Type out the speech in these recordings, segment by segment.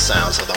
sounds of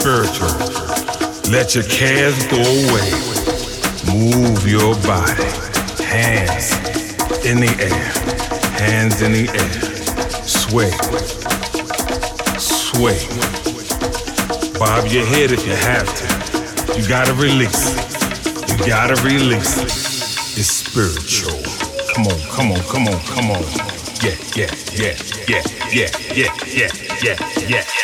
spiritual. Let your cares go away. Move your body. Hands in the air. Hands in the air. Sway. Sway. Bob your head if you have to. You gotta release. You gotta release. It's spiritual. Come on, come on, come on, come on. Yeah, yeah, yeah, yeah, yeah, yeah, yeah, yeah, yeah.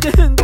Never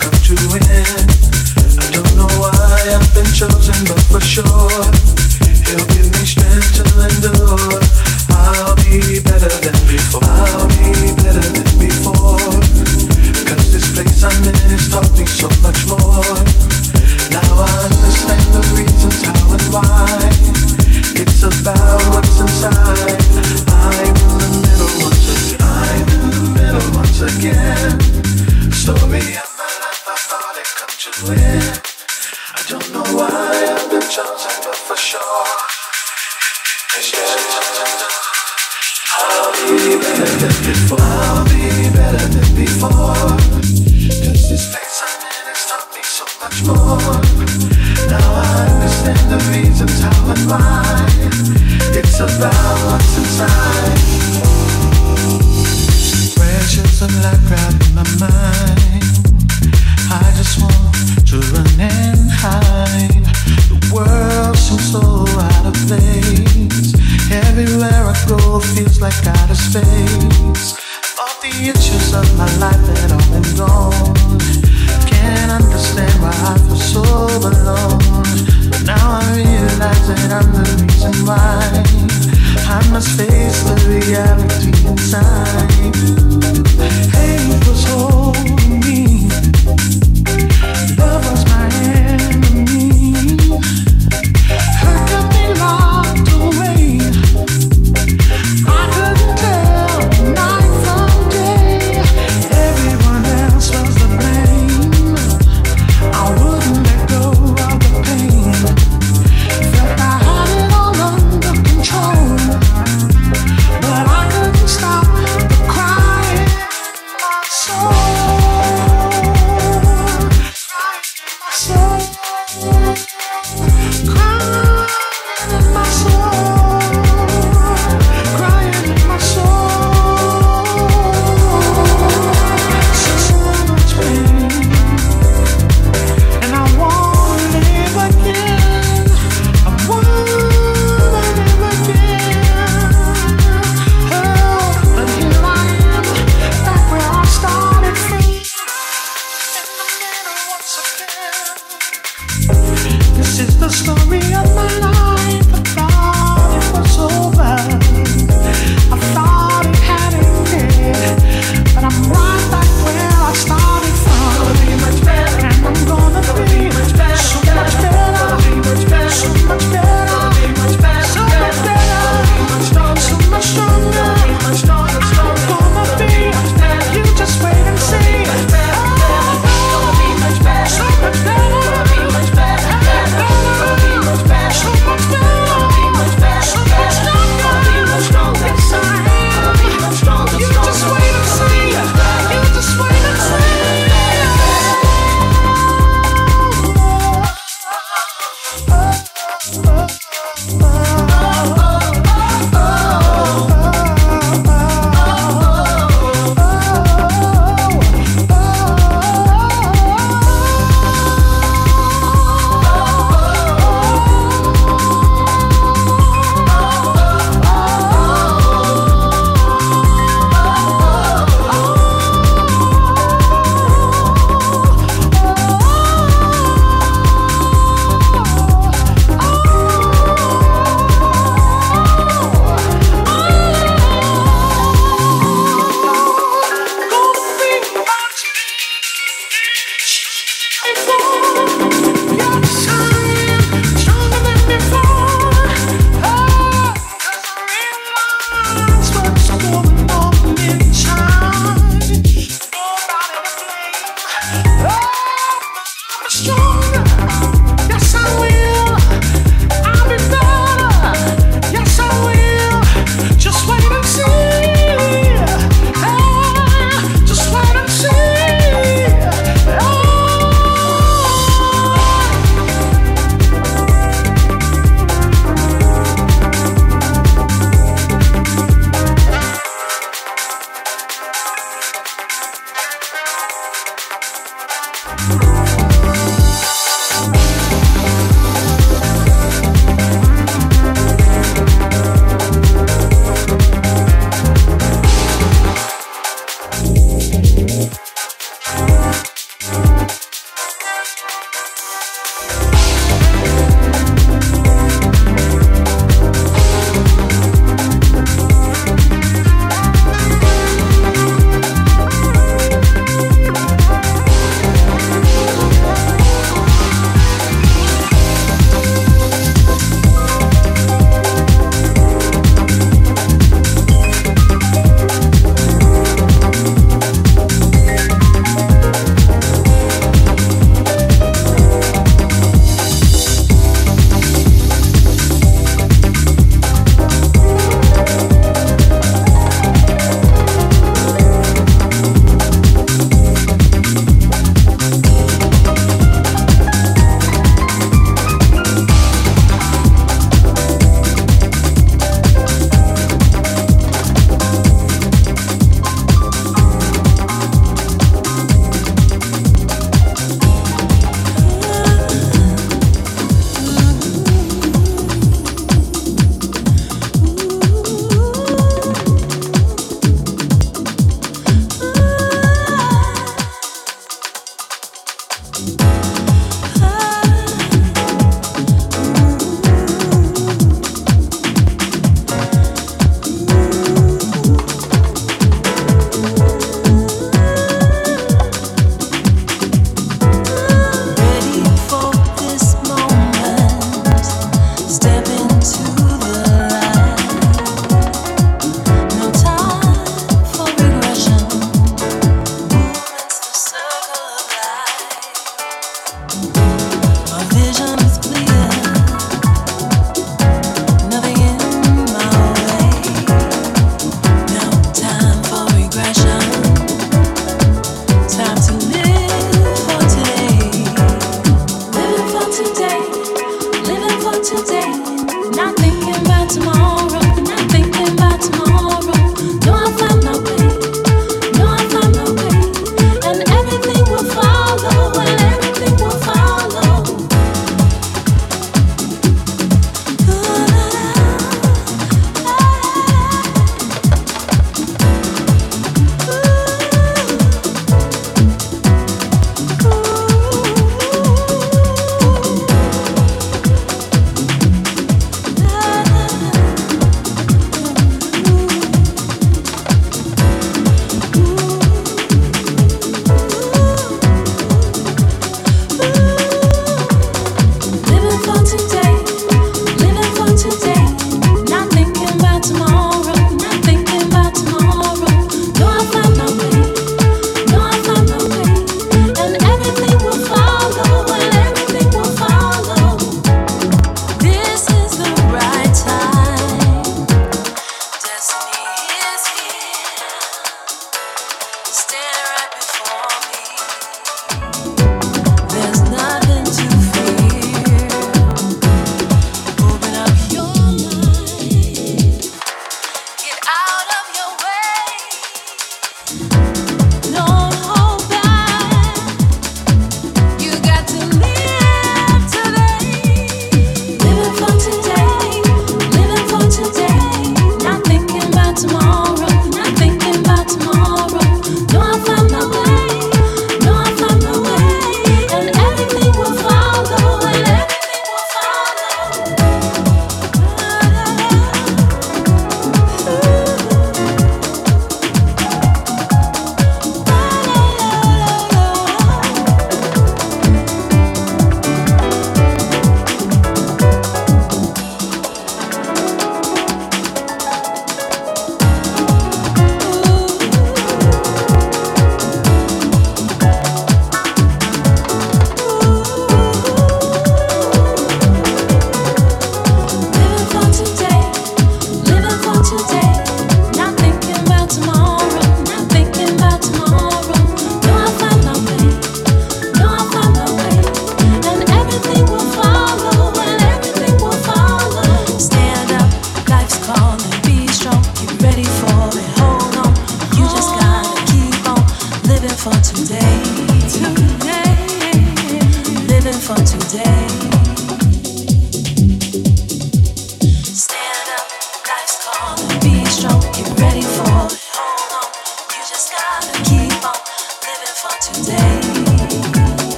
of true end.